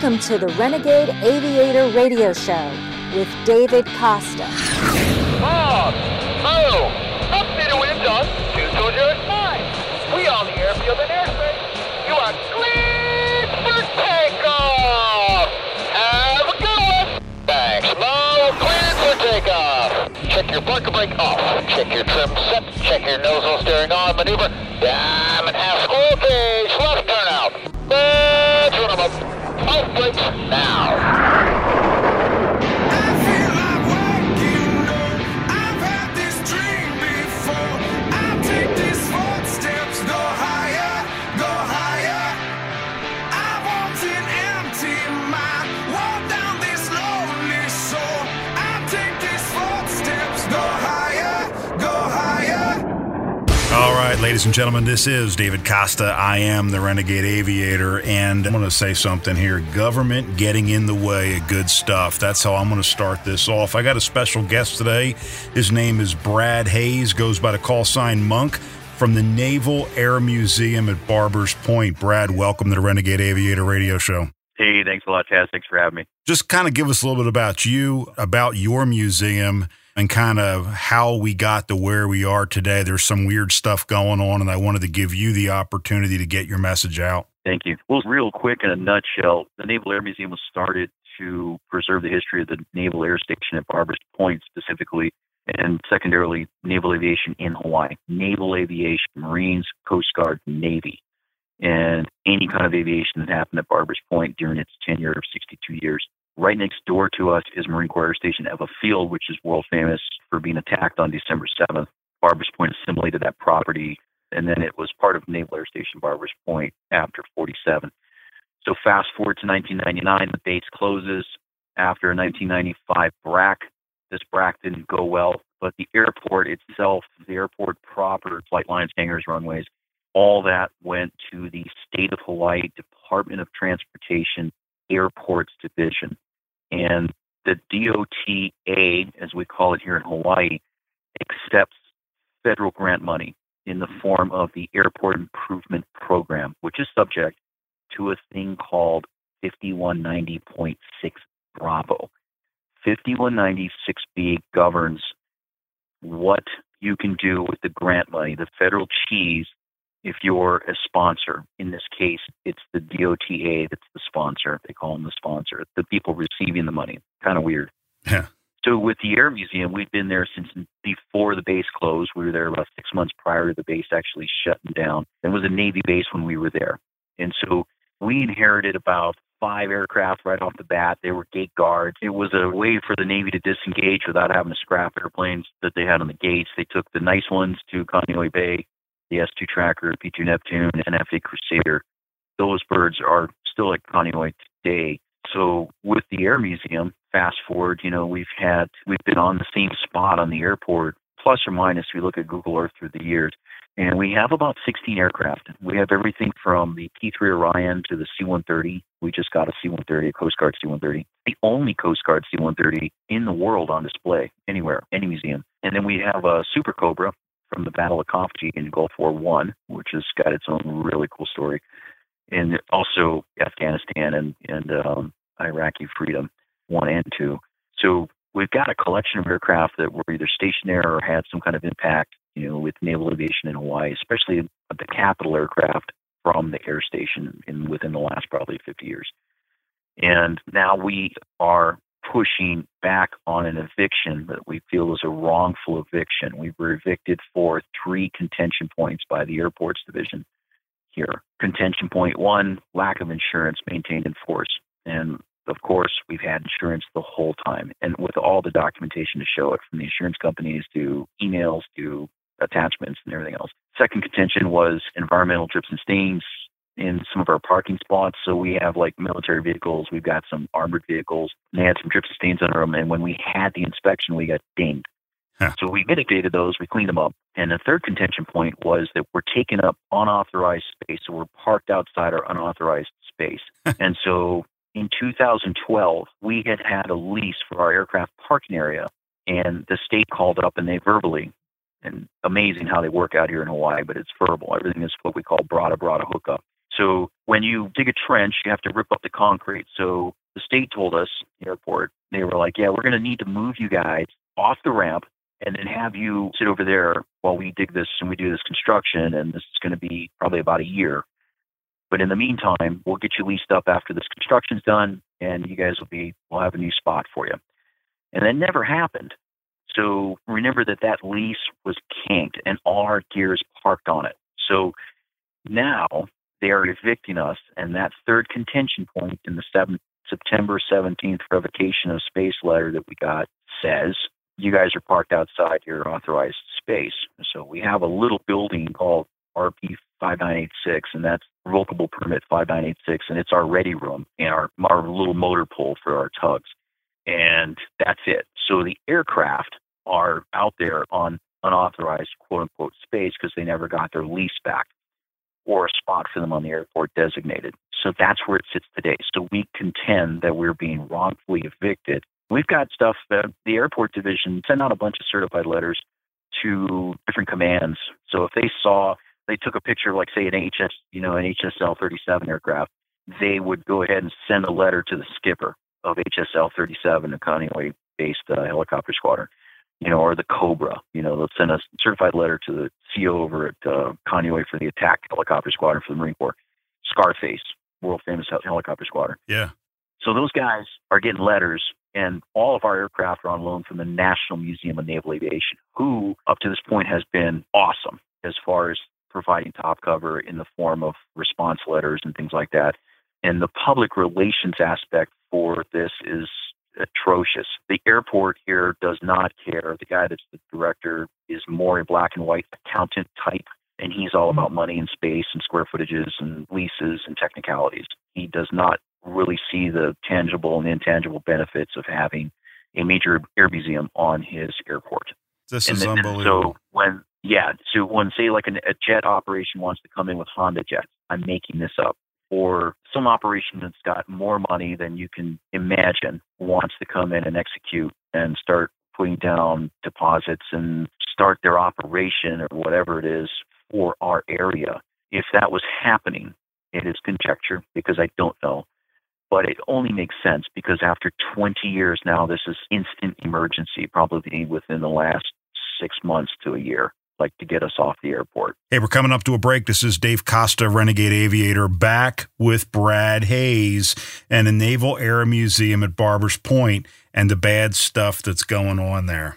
Welcome to the Renegade Aviator Radio Show with David Costa. Bob! Oh! Move! Upstate of wind on 220 nine. We on the airfield and airspace. You are cleared for takeoff! Have a good one! Thanks, Mo. Cleared for takeoff. Check your parker brake off. Check your trim set. Check your nozzle steering on. Maneuver. Diamond ladies and gentlemen, this is David Costa. I am the Renegade Aviator, and I'm going to say something here. Government getting in the way of good stuff. That's how I'm going to start this off. I got a special guest today. His name is Brad Hayes, goes by the call sign Monk from the Naval Air Museum at Barbers Point. Brad, welcome to the Renegade Aviator Radio Show. Hey, thanks a lot, Taz. Thanks for having me. Just kind of give us a little bit about you, about your museum, and kind of how we got to where we are today. There's some weird stuff going on, and I wanted to give you the opportunity to get your message out. Thank you. Well, real quick, in a nutshell, the Naval Air Museum was started to preserve the history of the Naval Air Station at Barbers Point specifically, and secondarily, naval aviation in Hawaii. Naval aviation, Marines, Coast Guard, Navy, and any kind of aviation that happened at Barbers Point during its tenure of 62 years. Right next door to us is Marine Corps Air Station Ewa Field, which is world famous for being attacked on December 7th. Barbers Point assimilated that property, and then it was part of Naval Air Station Barbers Point after 47. So fast forward to 1999, the base closes. After 1995 BRAC, this BRAC didn't go well, but the airport itself, the airport proper, flight lines, hangars, runways, all that went to the State of Hawaii Department of Transportation Airports Division. And the DOTA, as we call it here in Hawaii, accepts federal grant money in the form of the Airport Improvement Program, which is subject to a thing called 5190.6 Bravo. 5196B governs what you can do with the grant money, the federal cheese, if you're a sponsor. In this case, it's the DOTA that's the sponsor. They call them the sponsor, the people receiving the money. Kind of weird. Yeah. So with the Air Museum, we've been there since before the base closed. We were there about six months prior to the base actually shutting down. It was a Navy base when we were there. And so we inherited about five aircraft right off the bat. They were gate guards. It was a way for the Navy to disengage without having to scrap airplanes that they had on the gates. They took the nice ones to Kaneohe Bay, the S 2 Tracker, P 2 Neptune, and F 8 Crusader. Those birds are still at Kaneohe today. So with the Air Museum, fast forward, you know, we've had we've been on the same spot on the airport, plus or minus. We look at Google Earth through the years, and we have about 16 aircraft. We have everything from the P3 Orion to the C-130. We just got a C-130, a Coast Guard C-130, the only Coast Guard C-130 in the world on display anywhere, any museum. And then we have a Super Cobra from the Battle of Khafji in Gulf War One, which has got its own really cool story, and also Afghanistan and and um, Iraqi freedom one and two. So we've got a collection of aircraft that were either stationed there or had some kind of impact, you know, with naval aviation in Hawaii, especially the capital aircraft from the air station in within the last probably 50 years. And now we are pushing back on an eviction that we feel is a wrongful eviction. We were evicted for three contention points by the airports division here. Contention point one, lack of insurance maintained in force. And of course, we've had insurance the whole time, and with all the documentation to show it from the insurance companies to emails to attachments and everything else. Second contention was environmental drips and stains in some of our parking spots. So we have like military vehicles, we've got some armored vehicles, and they had some drips and stains under them. And when we had the inspection, we got dinged. Huh. So we mitigated those, we cleaned them up. And the third contention point was that we're taking up unauthorized space. So we're parked outside our unauthorized space. and so in 2012, we had had a lease for our aircraft parking area, and the state called up and they verbally, and amazing how they work out here in Hawaii, but it's verbal. Everything is what we call brada brada hookup. So when you dig a trench, you have to rip up the concrete. So the state told us, the airport, they were like, yeah, we're going to need to move you guys off the ramp and then have you sit over there while we dig this and we do this construction. And this is going to be probably about a year. But in the meantime, we'll get you leased up after this construction's done, and you guys will be, we'll have a new spot for you. And that never happened. So remember that that lease was kinked and all our gears parked on it. So now they are evicting us, and that third contention point in the seventh, September 17th revocation of space letter that we got says you guys are parked outside your authorized space. So we have a little building called RP 5986, and that's revocable permit 5986, and it's our ready room and our, our little motor pool for our tugs. And that's it. So the aircraft are out there on unauthorized quote unquote space because they never got their lease back or a spot for them on the airport designated. So that's where it sits today. So we contend that we're being wrongfully evicted. We've got stuff that the airport division sent out a bunch of certified letters to different commands. So if they saw they took a picture of like say an HS, you know, an HSL 37 aircraft, they would go ahead and send a letter to the skipper of HSL 37, a Kaneohe based uh, helicopter squadron, you know, or the Cobra, you know, they'll send a certified letter to the CO over at uh, Kaneohe for the attack helicopter squadron for the Marine Corps, Scarface, world famous helicopter squadron. Yeah. So those guys are getting letters, and all of our aircraft are on loan from the National Museum of Naval Aviation, who up to this point has been awesome as far as providing top cover in the form of response letters and things like that. And the public relations aspect for this is atrocious. The airport here does not care. The guy that's the director is more a black and white accountant type, and he's all hmm. about money and space and square footages and leases and technicalities. He does not really see the tangible and intangible benefits of having a major air museum on his airport. This And is then- unbelievable. So when yeah, so when say like an, a jet operation wants to come in with Honda jets, I'm making this up, or some operation that's got more money than you can imagine wants to come in and execute and start putting down deposits and start their operation or whatever it is for our area. If that was happening, it is conjecture because I don't know. But it only makes sense because after 20 years now, this is instant emergency, probably within the last six months to a year, like to get us off the airport. Hey, we're coming up to a break. This is Dave Costa, Renegade Aviator, back with Brad Hayes and the Naval Air Museum at Barbers Point and the bad stuff that's going on there.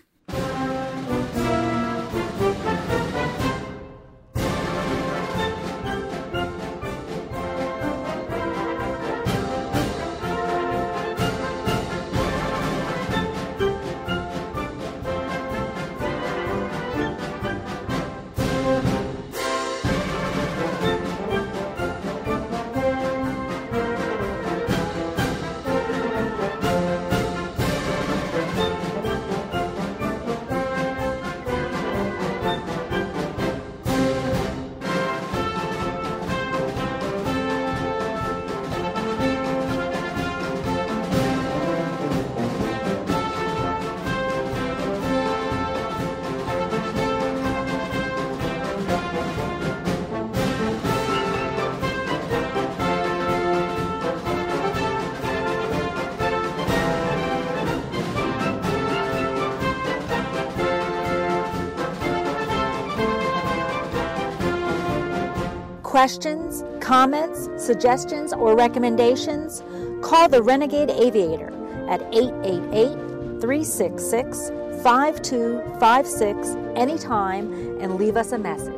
Questions, comments, suggestions, or recommendations? Call the Renegade Aviator at 888 366 5256 anytime and leave us a message.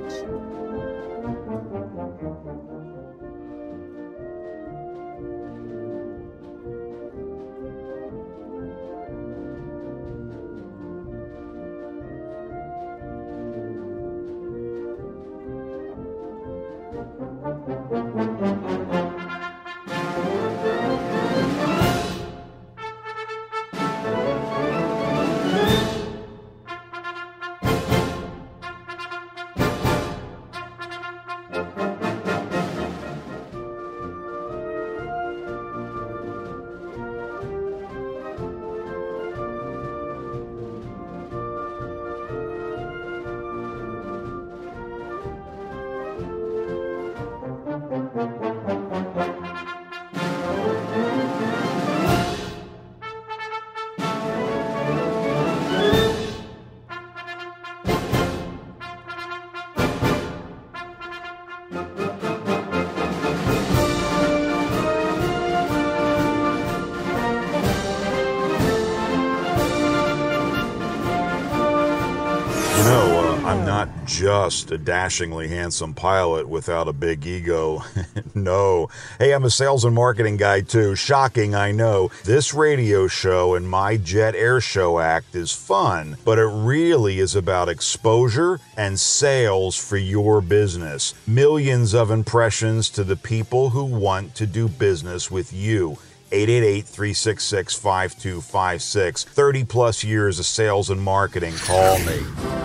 Just a dashingly handsome pilot without a big ego. no. Hey, I'm a sales and marketing guy too. Shocking, I know. This radio show and my Jet Air Show act is fun, but it really is about exposure and sales for your business. Millions of impressions to the people who want to do business with you. 888 366 5256. 30 plus years of sales and marketing. Call me.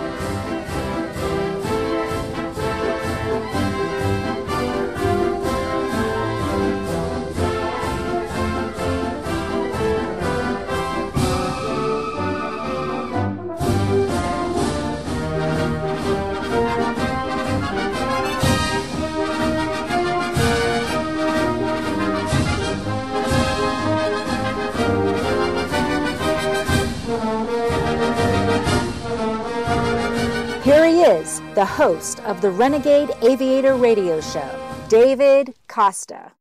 The host of the Renegade Aviator Radio Show, David Costa.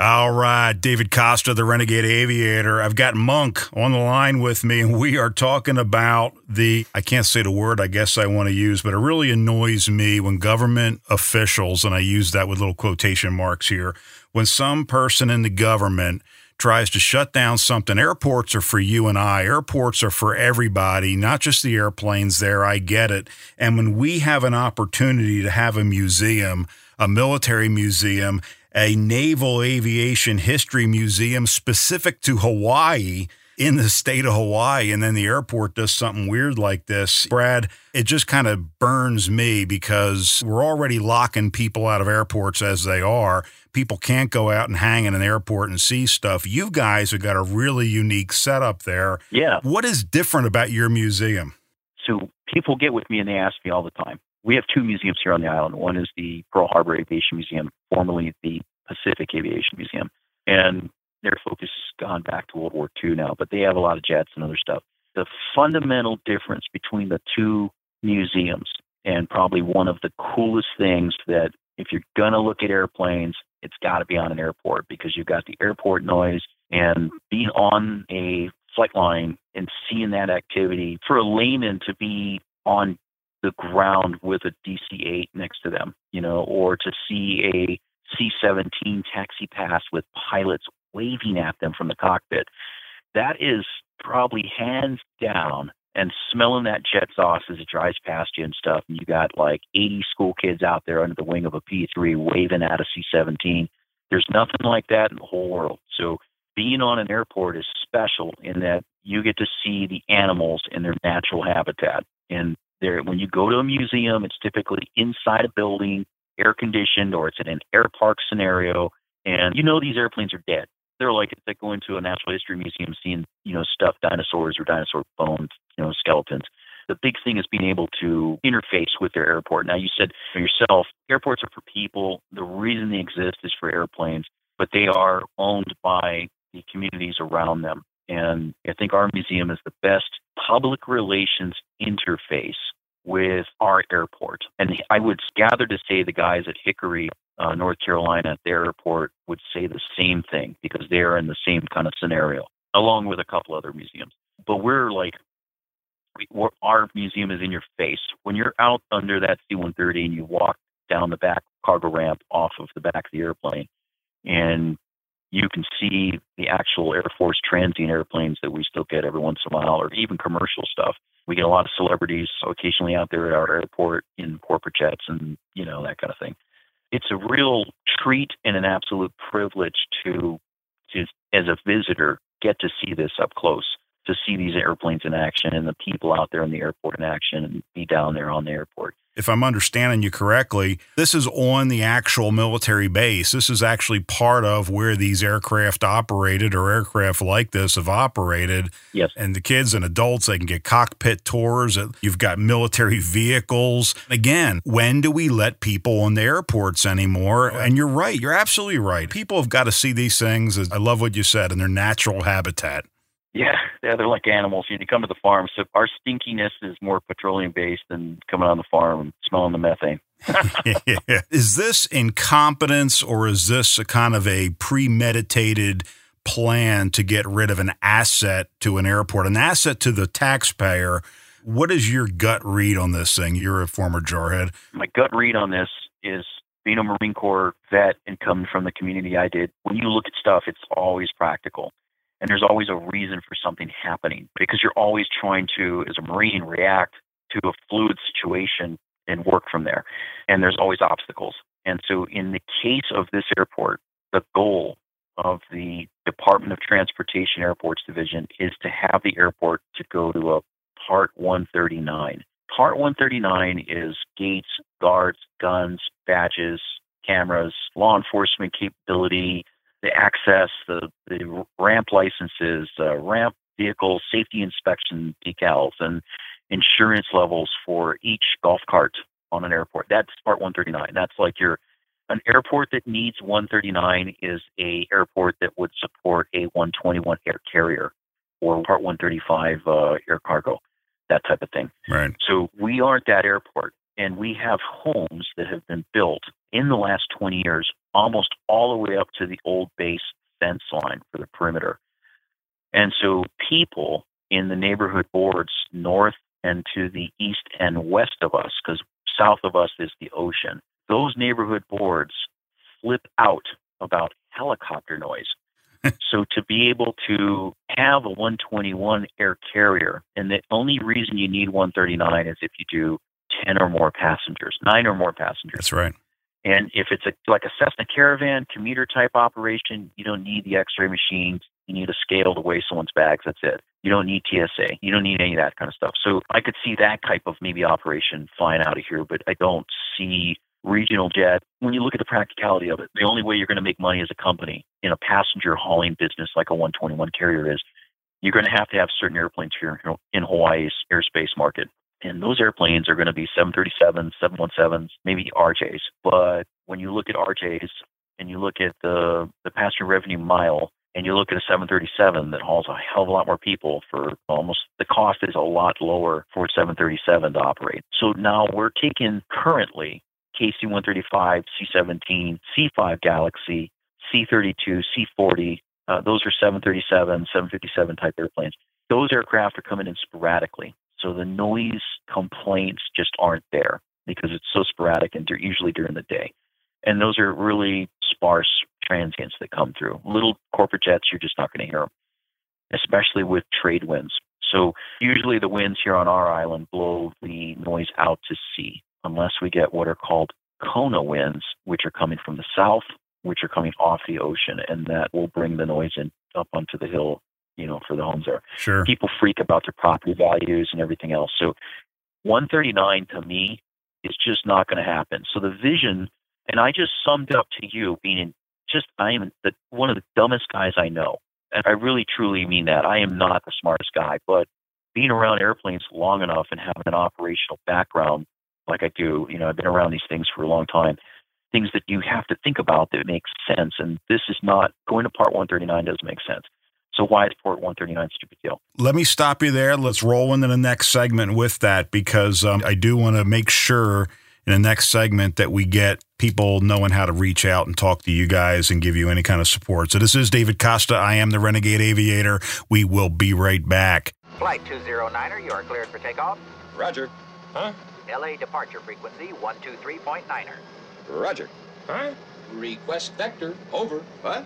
All right, David Costa, the Renegade Aviator. I've got Monk on the line with me, and we are talking about the, I can't say the word I guess I want to use, but it really annoys me when government officials, and I use that with little quotation marks here, when some person in the government tries to shut down something. Airports are for you and I. Airports are for everybody, not just the airplanes there. I get it. And when we have an opportunity to have a museum, a military museum, a naval aviation history museum specific to Hawaii in the state of Hawaii, and then the airport does something weird like this, Brad, it just kind of burns me because we're already locking people out of airports as they are. People can't go out and hang in an airport and see stuff. You guys have got a really unique setup there. Yeah. What is different about your museum? So people get with me and they ask me all the time. We have two museums here on the island. One is the Pearl Harbor Aviation Museum, formerly the Pacific Aviation Museum. And their focus has gone back to World War II now, but they have a lot of jets and other stuff. The fundamental difference between the two museums, and probably one of the coolest things that if you're going to look at airplanes, it's got to be on an airport because you've got the airport noise and being on a flight line and seeing that activity for a layman to be on the ground with a DC 8 next to them, you know, or to see a C 17 taxi pass with pilots waving at them from the cockpit. That is probably hands down and smelling that jet sauce as it drives past you and stuff. And you got like 80 school kids out there under the wing of a P3 waving at a C 17. There's nothing like that in the whole world. So being on an airport is special in that you get to see the animals in their natural habitat. And there, when you go to a museum, it's typically inside a building, air conditioned, or it's in an air park scenario. And you know these airplanes are dead. They're like it's like going to a natural history museum, seeing you know stuffed dinosaurs or dinosaur bones, you know skeletons. The big thing is being able to interface with their airport. Now you said for yourself, airports are for people. The reason they exist is for airplanes, but they are owned by the communities around them. And I think our museum is the best public relations interface with our airport. And I would gather to say the guys at Hickory, uh, North Carolina, at their airport would say the same thing because they're in the same kind of scenario, along with a couple other museums. But we're like, we're, our museum is in your face. When you're out under that C 130 and you walk down the back cargo ramp off of the back of the airplane, and you can see the actual Air Force transient airplanes that we still get every once in a while, or even commercial stuff. We get a lot of celebrities occasionally out there at our airport in corporate jets and, you know, that kind of thing. It's a real treat and an absolute privilege to, to as a visitor, get to see this up close, to see these airplanes in action and the people out there in the airport in action and be down there on the airport if I'm understanding you correctly, this is on the actual military base. This is actually part of where these aircraft operated or aircraft like this have operated. Yes. And the kids and adults, they can get cockpit tours. You've got military vehicles. Again, when do we let people on the airports anymore? And you're right. You're absolutely right. People have got to see these things. I love what you said in their natural habitat. Yeah, yeah, they're like animals. You know come to the farm, so our stinkiness is more petroleum based than coming on the farm and smelling the methane. yeah. Is this incompetence or is this a kind of a premeditated plan to get rid of an asset to an airport, an asset to the taxpayer? What is your gut read on this thing? You're a former jarhead. My gut read on this is being a Marine Corps vet and coming from the community I did. When you look at stuff, it's always practical. And there's always a reason for something happening because you're always trying to, as a Marine, react to a fluid situation and work from there. And there's always obstacles. And so, in the case of this airport, the goal of the Department of Transportation Airports Division is to have the airport to go to a Part 139. Part 139 is gates, guards, guns, badges, cameras, law enforcement capability, the access, the, the ramp licenses, uh, ramp vehicle safety inspection decals, and insurance levels for each golf cart on an airport. That's Part 139. That's like your an airport that needs 139 is a airport that would support a 121 air carrier or Part 135 uh, air cargo, that type of thing. Right. So we aren't that airport, and we have homes that have been built in the last 20 years, almost all the way up to the old base fence line for the perimeter. And so people in the neighborhood boards north and to the east and west of us, because south of us is the ocean, those neighborhood boards flip out about helicopter noise. so to be able to have a 121 air carrier, and the only reason you need 139 is if you do 10 or more passengers, nine or more passengers. That's right. And if it's a, like a Cessna Caravan commuter type operation, you don't need the X-ray machines. You need a scale to weigh someone's bags. That's it. You don't need TSA. You don't need any of that kind of stuff. So I could see that type of maybe operation flying out of here, but I don't see regional jet. When you look at the practicality of it, the only way you're going to make money as a company in a passenger hauling business like a 121 carrier is you're going to have to have certain airplanes here in Hawaii's airspace market. And those airplanes are going to be 737s, 717s, maybe RJs. But when you look at RJs and you look at the, the passenger revenue mile and you look at a 737 that hauls a hell of a lot more people for almost the cost is a lot lower for a 737 to operate. So now we're taking currently KC 135, C 17, C 5 Galaxy, C 32, C 40. Uh, those are 737, 757 type airplanes. Those aircraft are coming in sporadically. So the noise complaints just aren't there because it's so sporadic and they're usually during the day. And those are really sparse transients that come through. Little corporate jets, you're just not going to hear them, especially with trade winds. So usually the winds here on our island blow the noise out to sea, unless we get what are called Kona winds, which are coming from the south, which are coming off the ocean, and that will bring the noise in up onto the hill, you know, for the homes there. Sure. People freak about their property values and everything else. So 139 to me is just not going to happen. So the vision, and I just summed up to you being in just, I am the, one of the dumbest guys I know. And I really truly mean that. I am not the smartest guy, but being around airplanes long enough and having an operational background like I do, you know, I've been around these things for a long time. Things that you have to think about that make sense. And this is not going to Part 139 doesn't make sense. So why is Part 139 such a big deal? Let me stop you there. Let's roll into the next segment with that because um, I do want to make sure in the next segment that we get people knowing how to reach out and talk to you guys and give you any kind of support. So this is David Costa. I am the Renegade Aviator. We will be right back. Flight 209er, you are cleared for takeoff. Roger. Huh? LA departure frequency 123.9er. Roger. Huh? Request vector. Over. What?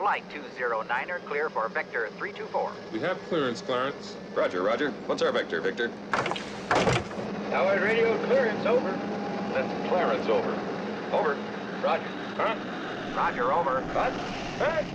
Flight 209er, clear for vector 324. We have clearance, Clarence. Roger, Roger. What's our vector, Victor? Tower radio clearance over. That's Clarence over. Over. Roger. Huh? Roger, over. What? Hey!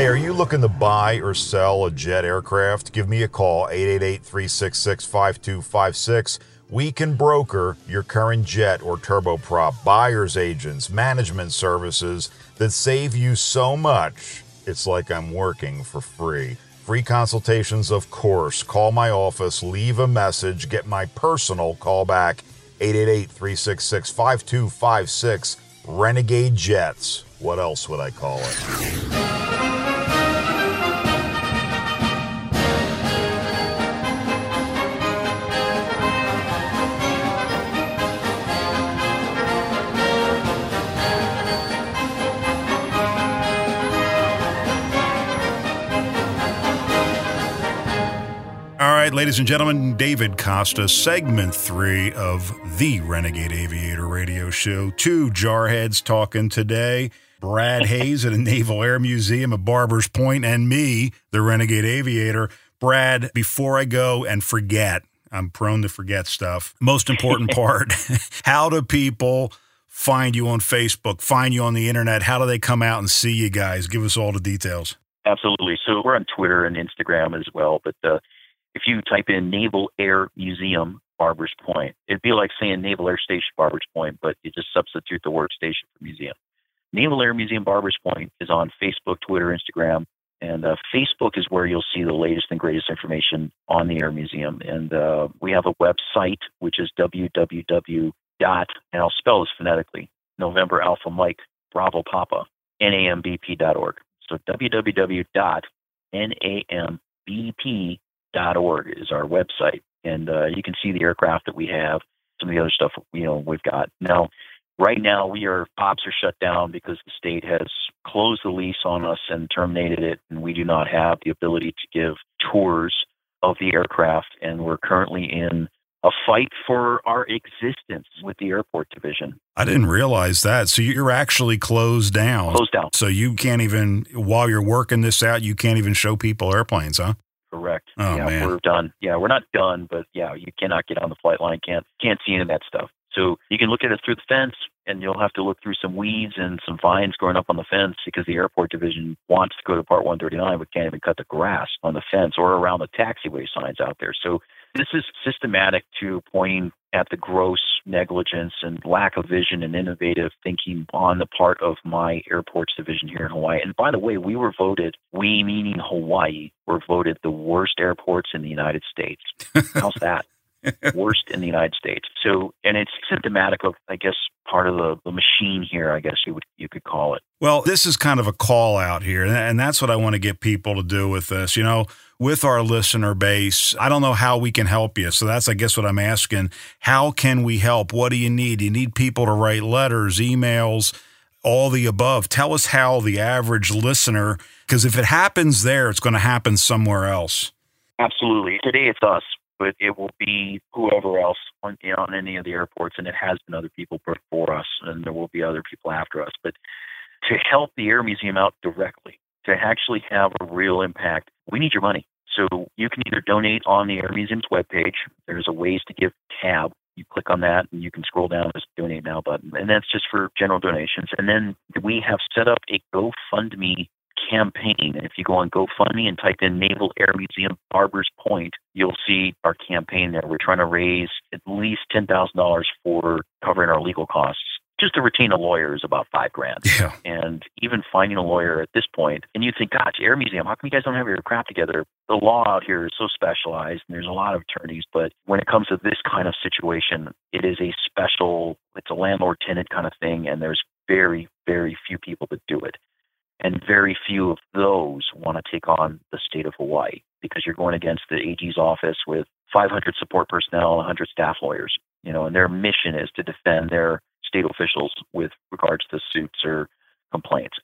Hey, are you looking to buy or sell a jet aircraft? Give me a call, 888 366 5256. We can broker your current jet or turboprop, buyer's agents, management services that save you so much, it's like I'm working for free. Free consultations, of course. Call my office, leave a message, get my personal call back, 888 366 5256. Renegade Jets. What else would I call it? Right, ladies and gentlemen, David Costa, segment three of the Renegade Aviator Radio Show. Two jarheads talking today. Brad Hayes at the Naval Air Museum at Barbers Point, and me, the Renegade Aviator. Brad, before I go and forget, I'm prone to forget stuff. Most important part how do people find you on Facebook, find you on the internet? How do they come out and see you guys? Give us all the details. Absolutely. So we're on Twitter and Instagram as well. But uh, if you type in Naval Air Museum Barbers Point, it'd be like saying Naval Air Station Barbers Point, but you just substitute the word station for museum. Naval Air Museum Barbers Point is on Facebook, Twitter, Instagram. And uh, Facebook is where you'll see the latest and greatest information on the Air Museum. And uh, we have a website, which is www. dot, and I'll spell this phonetically, November Alpha Mike Bravo Papa, NAMBP.org. So www.nambp.org is our website. And uh, you can see the aircraft that we have, some of the other stuff you know we've got. Now, right now we are ops are shut down because the state has closed the lease on us and terminated it, and we do not have the ability to give tours of the aircraft. And we're currently in a fight for our existence with the airport division. I didn't realize that. So you're actually closed down. Closed down. So you can't even, while you're working this out, you can't even show people airplanes, huh? Correct. Oh, yeah, man. we're done. Yeah, we're not done, but yeah, you cannot get on the flight line. Can't can't see any of that stuff. So you can look at it through the fence, and you'll have to look through some weeds and some vines growing up on the fence because the airport division wants to go to Part 139, but can't even cut the grass on the fence or around the taxiway signs out there. So this is systematic to pointing at the gross negligence and lack of vision and innovative thinking on the part of my airports division here in Hawaii. And by the way, we were voted, we meaning Hawaii, were voted the worst airports in the United States. How's that? worst in the United States. So, and it's symptomatic of, I guess, part of the, the machine here. I guess you would you could call it. Well, this is kind of a call out here, and- and that's what I want to get people to do with this. You know, with our listener base, I don't know how we can help you. So that's, I guess, what I'm asking. How can we help? What do you need? You need people to write letters, emails, all the above? Tell us how the average listener, because if it happens there, it's going to happen somewhere else. Absolutely. Today it's us, but it will be whoever else on, you know, on any of the airports, and it has been other people before us, and there will be other people after us. But to help the Air Museum out directly, to actually have a real impact, we need your money. So you can either donate on the Air Museum's webpage. There's a ways to give tab. You click on that and you can scroll down the donate now button. And that's just for general donations. And then we have set up a GoFundMe campaign. And if you go on GoFundMe and type in Naval Air Museum Barbers Point, you'll see our campaign there. We're trying to raise at least $10,000 for covering our legal costs. Just to retain a lawyer is about five grand. Yeah. And even finding a lawyer at this point, and you think, gosh, Air Museum, how come you guys don't have your crap together? The law out here is so specialized, and there's a lot of attorneys. But when it comes to this kind of situation, it is a special, it's a landlord tenant kind of thing, and there's very, very few people that do it. And very few of those want to take on the state of Hawaii because you're going against the AG's office with 500 support personnel, 100 staff lawyers, you know, and their mission is to defend their state officials with regards to suits or complaints.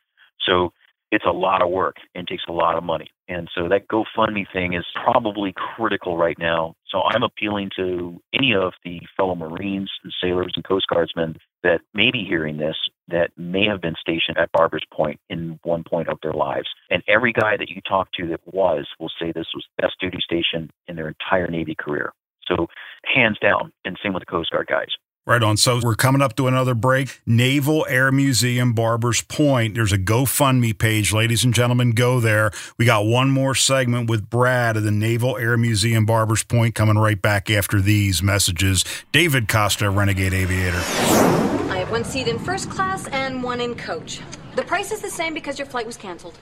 So it's a lot of work and takes a lot of money. And so that GoFundMe thing is probably critical right now. So I'm appealing to any of the fellow Marines and sailors and Coast Guardsmen that may be hearing this that may have been stationed at Barber's Point in one point of their lives. And every guy that you talk to that was will say this was the best duty station in their entire Navy career. So hands down, and same with the Coast Guard guys. Right on. So we're coming up to another break. Naval Air Museum, Barbers Point. There's a GoFundMe page. Ladies and gentlemen, go there. We got one more segment with Brad of the Naval Air Museum, Barbers Point, coming right back after these messages. David Costa, Renegade Aviator. I have one seat in first class and one in coach. The price is the same because your flight was canceled.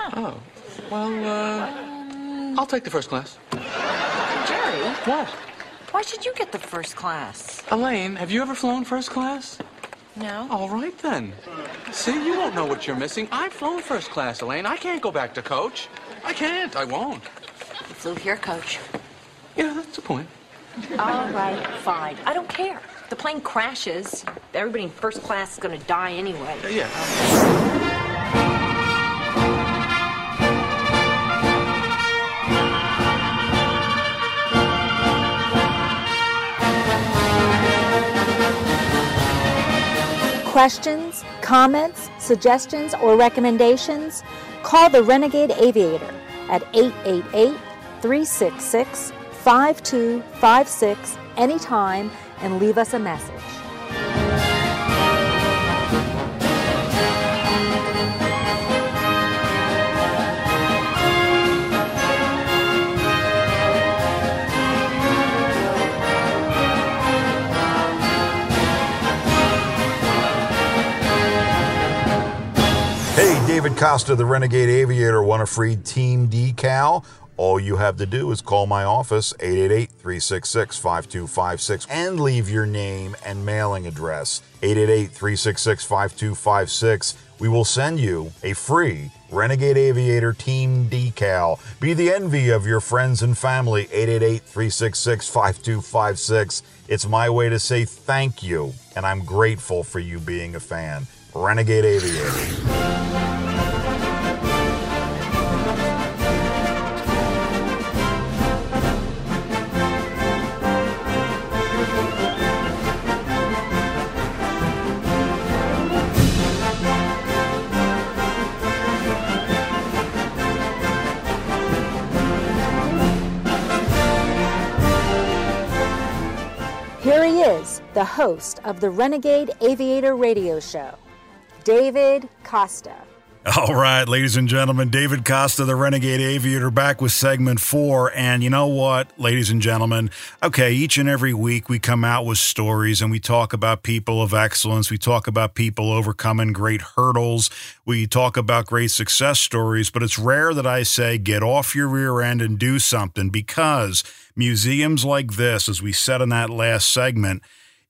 Oh, well, uh, I'll take the first class. Jerry, What? why should you get the first class? Elaine, have you ever flown first class? No. All right then. See, you don't know what you're missing. I've flown first class, Elaine. I can't go back to coach. I can't. I won't. You flew here, coach. Yeah, that's a point. All right, fine. I don't care. If the plane crashes, everybody in first class is going to die anyway. Yeah. Questions, comments, suggestions, or recommendations? Call the Renegade Aviator at 888 366 5256 anytime and leave us a message. Hey, David Costa, the Renegade Aviator, want a free team decal? All you have to do is call my office, 888 366 5256, and leave your name and mailing address, 888 366 5256. We will send you a free Renegade Aviator team decal. Be the envy of your friends and family, 888 366 5256. It's my way to say thank you, and I'm grateful for you being a fan. Renegade Aviator. The host of the Renegade Aviator Radio Show, David Costa. All right, ladies and gentlemen, David Costa, the Renegade Aviator, back with segment four. And you know what, ladies and gentlemen? Okay, each and every week we come out with stories and we talk about people of excellence. We talk about people overcoming great hurdles. We talk about great success stories, but it's rare that I say get off your rear end and do something because museums like this, as we said in that last segment,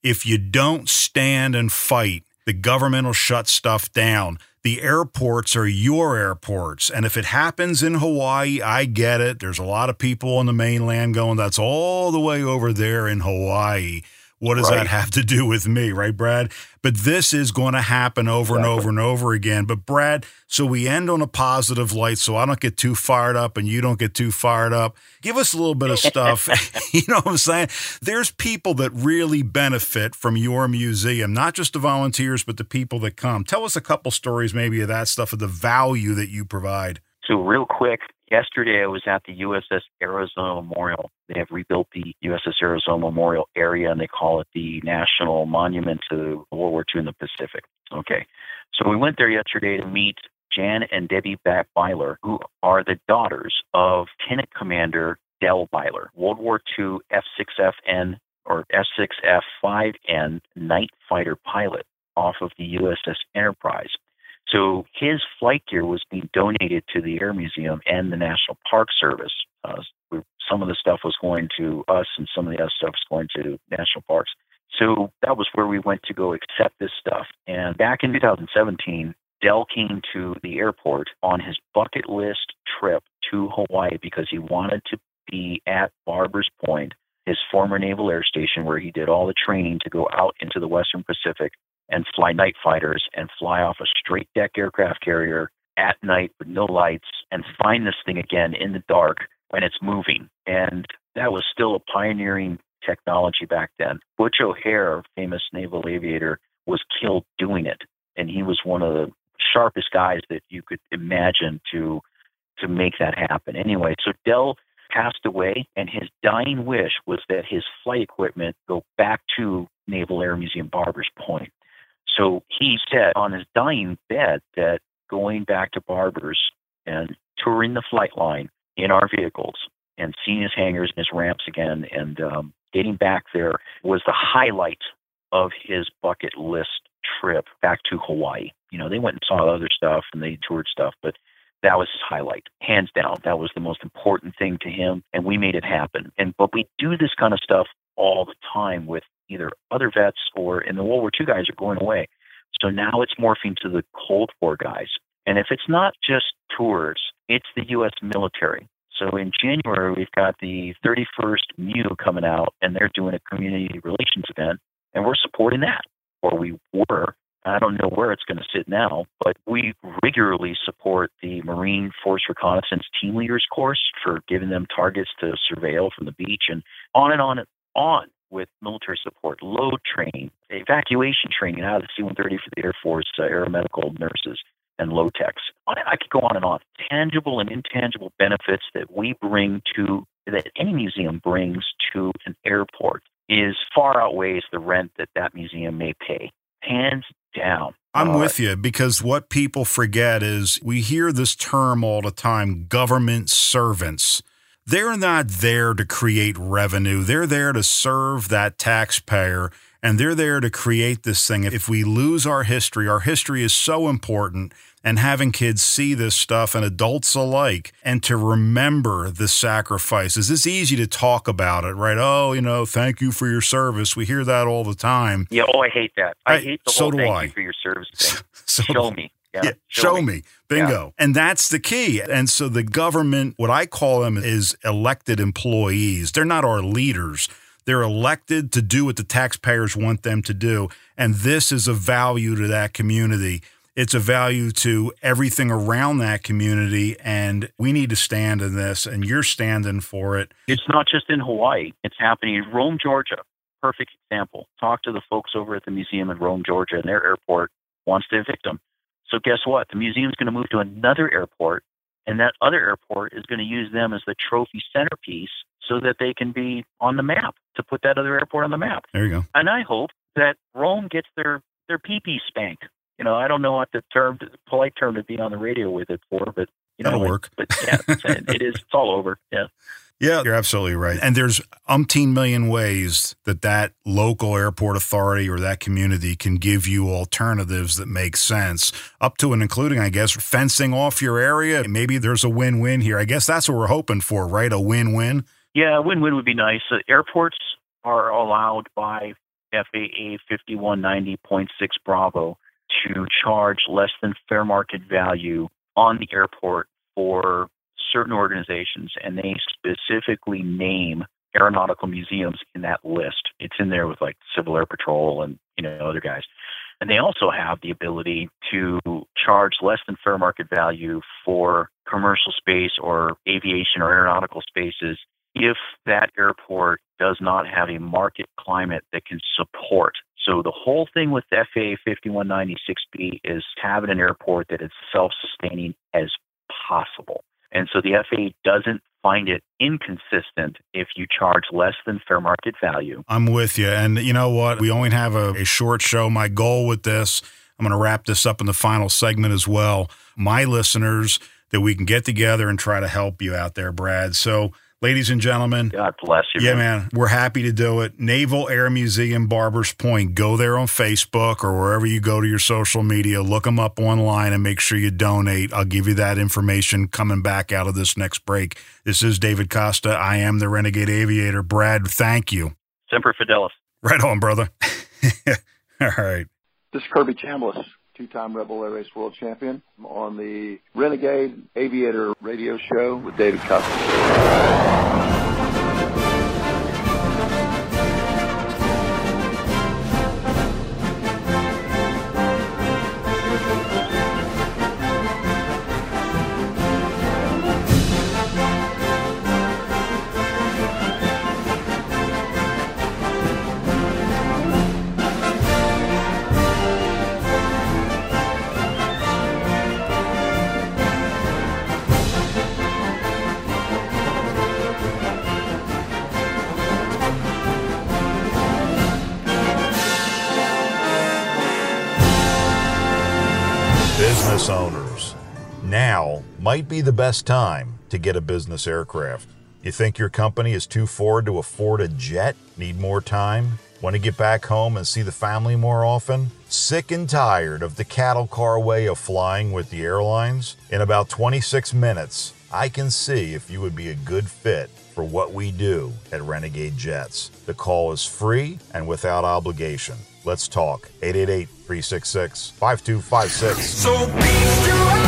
if you don't stand and fight, the government will shut stuff down. The airports are your airports. And if it happens in Hawaii, I get it. There's a lot of people on the mainland going, that's all the way over there in Hawaii. What does Right. that have to do with me, right, Brad? But this is going to happen over and over and over again. But, Brad, so we end on a positive light so I don't get too fired up and you don't get too fired up. Give us a little bit of stuff. you know what I'm saying? There's people that really benefit from your museum, not just the volunteers, but the people that come. Tell us a couple stories, maybe, of that stuff, of the value that you provide. So, real quick, yesterday I was at the USS Arizona Memorial. They have rebuilt the USS Arizona Memorial area and they call it the National Monument to World War II in the Pacific. Okay. So, we went there yesterday to meet Jan and Debbie Back Byler, who are the daughters of Lieutenant Commander Del Byler, World War II F 6FN or F 6F5N night fighter pilot off of the USS Enterprise. So his flight gear was being donated to the Air Museum and the National Park Service. Uh, some of the stuff was going to us, and some of the other stuff was going to national parks. So that was where we went to go accept this stuff. And back in 2017, Dell came to the airport on his bucket list trip to Hawaii because he wanted to be at Barbers Point, his former naval air station, where he did all the training to go out into the Western Pacific and fly night fighters and fly off a straight deck aircraft carrier at night with no lights and find this thing again in the dark when it's moving. And that was still a pioneering technology back then. Butch O'Hare, famous naval aviator, was killed doing it. And he was one of the sharpest guys that you could imagine to to make that happen. Anyway, so Dell passed away and his dying wish was that his flight equipment go back to Naval Air Museum Barbers Point. So he said on his dying bed that going back to Barbers and touring the flight line in our vehicles and seeing his hangars and his ramps again and um, getting back there was the highlight of his bucket list trip back to Hawaii. You know, they went and saw other stuff and they toured stuff, but that was his highlight, hands down. That was the most important thing to him, and we made it happen. And but we do this kind of stuff all the time with either other vets or in the World War II guys are going away. So now it's morphing to the Cold War guys. And if it's not just tours, it's the U.S. military. So in January, we've got the 31st MEU coming out, and they're doing a community relations event, and we're supporting that, or we were. I don't know where it's going to sit now, but we regularly support the Marine Force Reconnaissance Team Leaders course for giving them targets to surveil from the beach and on and on on with military support, load training, evacuation training out of the C 130 for the Air Force uh, aeromedical nurses and low techs. I could go on and on. Tangible and intangible benefits that we bring to, that any museum brings to an airport is far outweighs the rent that that museum may pay. Hands down. I'm Uh, with you because what people forget is we hear this term all the time government servants. They're not there to create revenue, they're there to serve that taxpayer. And they're there to create this thing. If we lose our history, our history is so important. And having kids see this stuff and adults alike and to remember the sacrifices. It's easy to talk about it, right? Oh, you know, thank you for your service. We hear that all the time. Yeah, oh, I hate that. I Hey, hate the so whole do thank I. you for your service thing. So show me. Yeah, Yeah, show, me. Bingo. And that's the key. And so the government, what I call them is elected employees. They're not our leaders. They're elected to do what the taxpayers want them to do. And this is a value to that community. It's a value to everything around that community. And we need to stand in this. And you're standing for it. It's not just in Hawaii. It's happening in Rome, Georgia. Perfect example. Talk to the folks over at the museum in Rome, Georgia, and their airport wants to evict them. So guess what? The museum's going to move to another airport, and that other airport is going to use them as the trophy centerpiece so that they can be on the map to put that other airport on the map. There you go. And I hope that Rome gets their their pee-pee spanked. You know, I don't know what the term, the polite term to be on the radio with it for, but you know, That'll work. But yeah, it is. It's all over. Yeah. Yeah, you're absolutely right. And there's umpteen million ways that that local airport authority or that community can give you alternatives that make sense, up to and including, I guess, fencing off your area. Maybe there's a win win here. I guess that's what we're hoping for, right? A win win. Yeah, a win-win would be nice. Uh, airports are allowed by FAA 5190.6 Bravo to charge less than fair market value on the airport for certain organizations, and they specifically name aeronautical museums in that list. It's in there with like Civil Air Patrol and you know other guys. And they also have the ability to charge less than fair market value for commercial space or aviation or aeronautical spaces if that airport does not have a market climate that can support. So the whole thing with FAA 5196B is having an airport that is self-sustaining as possible. And so the FAA doesn't find it inconsistent if you charge less than fair market value. I'm with you. And you know what? We only have a, a short show. My goal with this, I'm going to wrap this up in the final segment as well. My listeners, that we can get together and try to help you out there, Brad. So, ladies and gentlemen, God bless you. yeah, man, we're happy to do it. Naval Air Museum, Barbers Point. Go there on Facebook or wherever you go to your social media. Look them up online and make sure you donate. I'll give you that information coming back out of this next break. This is David Costa. I am the Renegade Aviator. Brad, thank you. Semper Fidelis. Right on, brother. All right. This is Kirby Chambliss, two-time Red Bull Air Race World Champion. On the Renegade Aviator Radio Show with David Costa. Might be the best time to get a business aircraft. You think your company is too forward to afford a jet? Need more time? Want to get back home and see the family more often? Sick and tired of the cattle car way of flying with the airlines? In about 26 minutes, I can see if you would be a good fit for what we do at Renegade Jets. The call is free and without obligation. Let's talk. 888 366 5256. So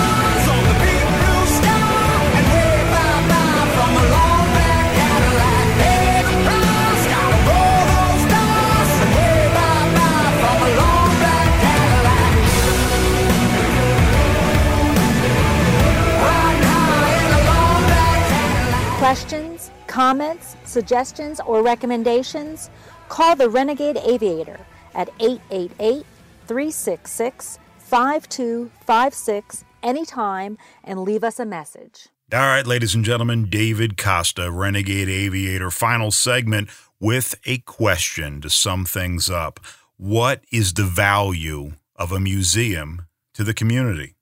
Questions, comments, suggestions, or recommendations? Call the Renegade Aviator at 888 366 5256 anytime and leave us a message. All right, ladies and gentlemen, David Costa, Renegade Aviator, final segment with a question to sum things up. What is the value of a museum to the community?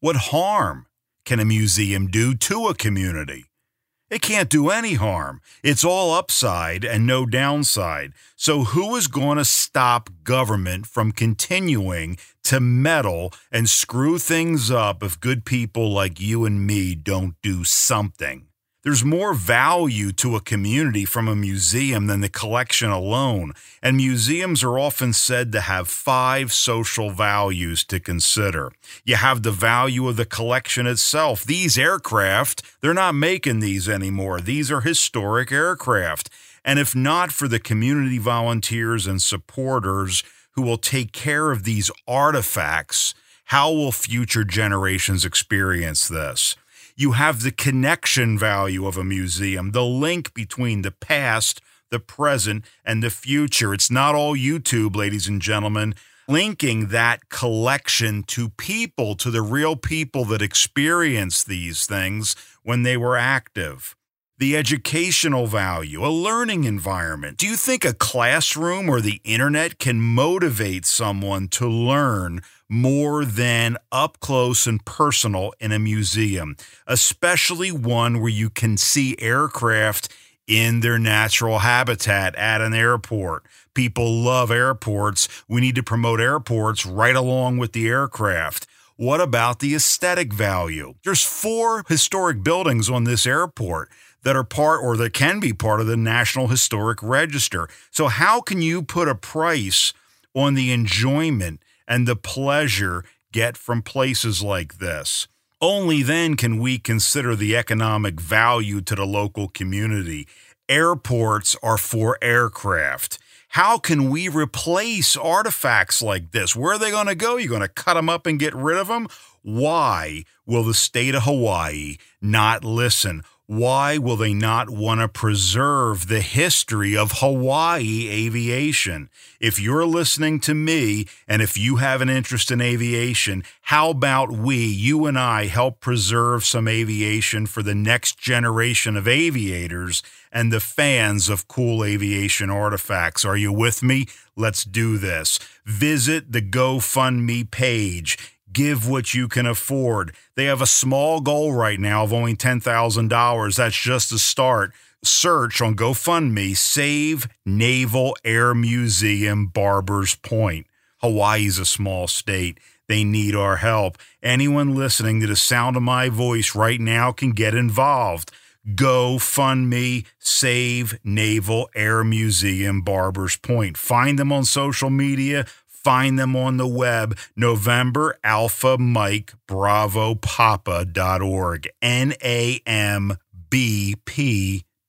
What harm can a museum do to a community? It can't do any harm. It's all upside and no downside. So, who is going to stop government from continuing to meddle and screw things up if good people like you and me don't do something? There's more value to a community from a museum than the collection alone, and museums are often said to have five social values to consider. You have the value of the collection itself. These aircraft, they're not making these anymore. These are historic aircraft. And if not for the community volunteers and supporters who will take care of these artifacts, how will future generations experience this? You have the connection value of a museum, the link between the past, the present, and the future. It's not all YouTube, ladies and gentlemen. Linking that collection to people, to the real people that experienced these things when they were active the educational value, a learning environment. Do you think a classroom or the internet can motivate someone to learn more than up close and personal in a museum, especially one where you can see aircraft in their natural habitat at an airport? People love airports. We need to promote airports right along with the aircraft. What about the aesthetic value? There's four historic buildings on this airport that are part or that can be part of the National Historic Register. So, how can you put a price on the enjoyment and the pleasure get from places like this? Only then can we consider the economic value to the local community. Airports are for aircraft. How can we replace artifacts like this? Where are they going to go? You're going to cut them up and get rid of them? Why will the state of Hawaii not listen? Why will they not want to preserve the history of Hawaii aviation? If you're listening to me and if you have an interest in aviation, how about we, you and I, help preserve some aviation for the next generation of aviators and the fans of cool aviation artifacts? Are you with me? Let's do this. Visit the GoFundMe page give what you can afford. They have a small goal right now of only $10,000. That's just a start. Search on GoFundMe Save Naval Air Museum Barbers Point. Hawaii's a small state. They need our help. Anyone listening to the sound of my voice right now can get involved. GoFundMe Save Naval Air Museum Barbers Point. Find them on social media Find them on the web, November Alpha Mike Bravo Papa.org, N A M B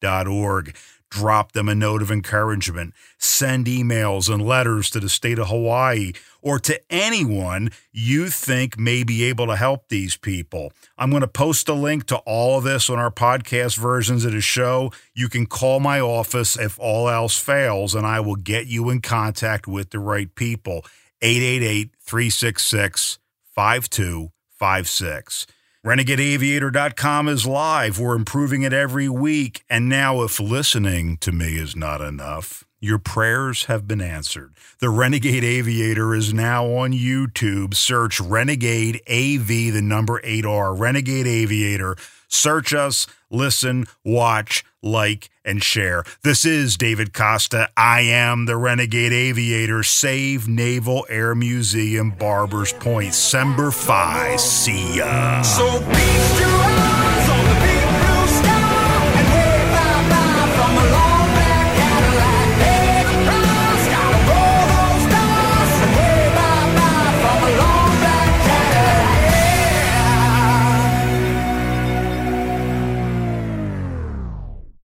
P.org. Drop them a note of encouragement. Send emails and letters to the state of Hawaii or to anyone you think may be able to help these people. I'm going to post a link to all of this on our podcast versions of the show. You can call my office if all else fails, and I will get you in contact with the right people. 888 366 5256. RenegadeAviator.com is live. We're improving it every week. And now, if listening to me is not enough, your prayers have been answered. The Renegade Aviator is now on YouTube. Search Renegade AV, the number 8R, Renegade Aviator. Search us, listen, watch, like, and share. This is David Costa. I am the Renegade Aviator. Save Naval Air Museum, Barbers Point, Semper Fi. See ya. So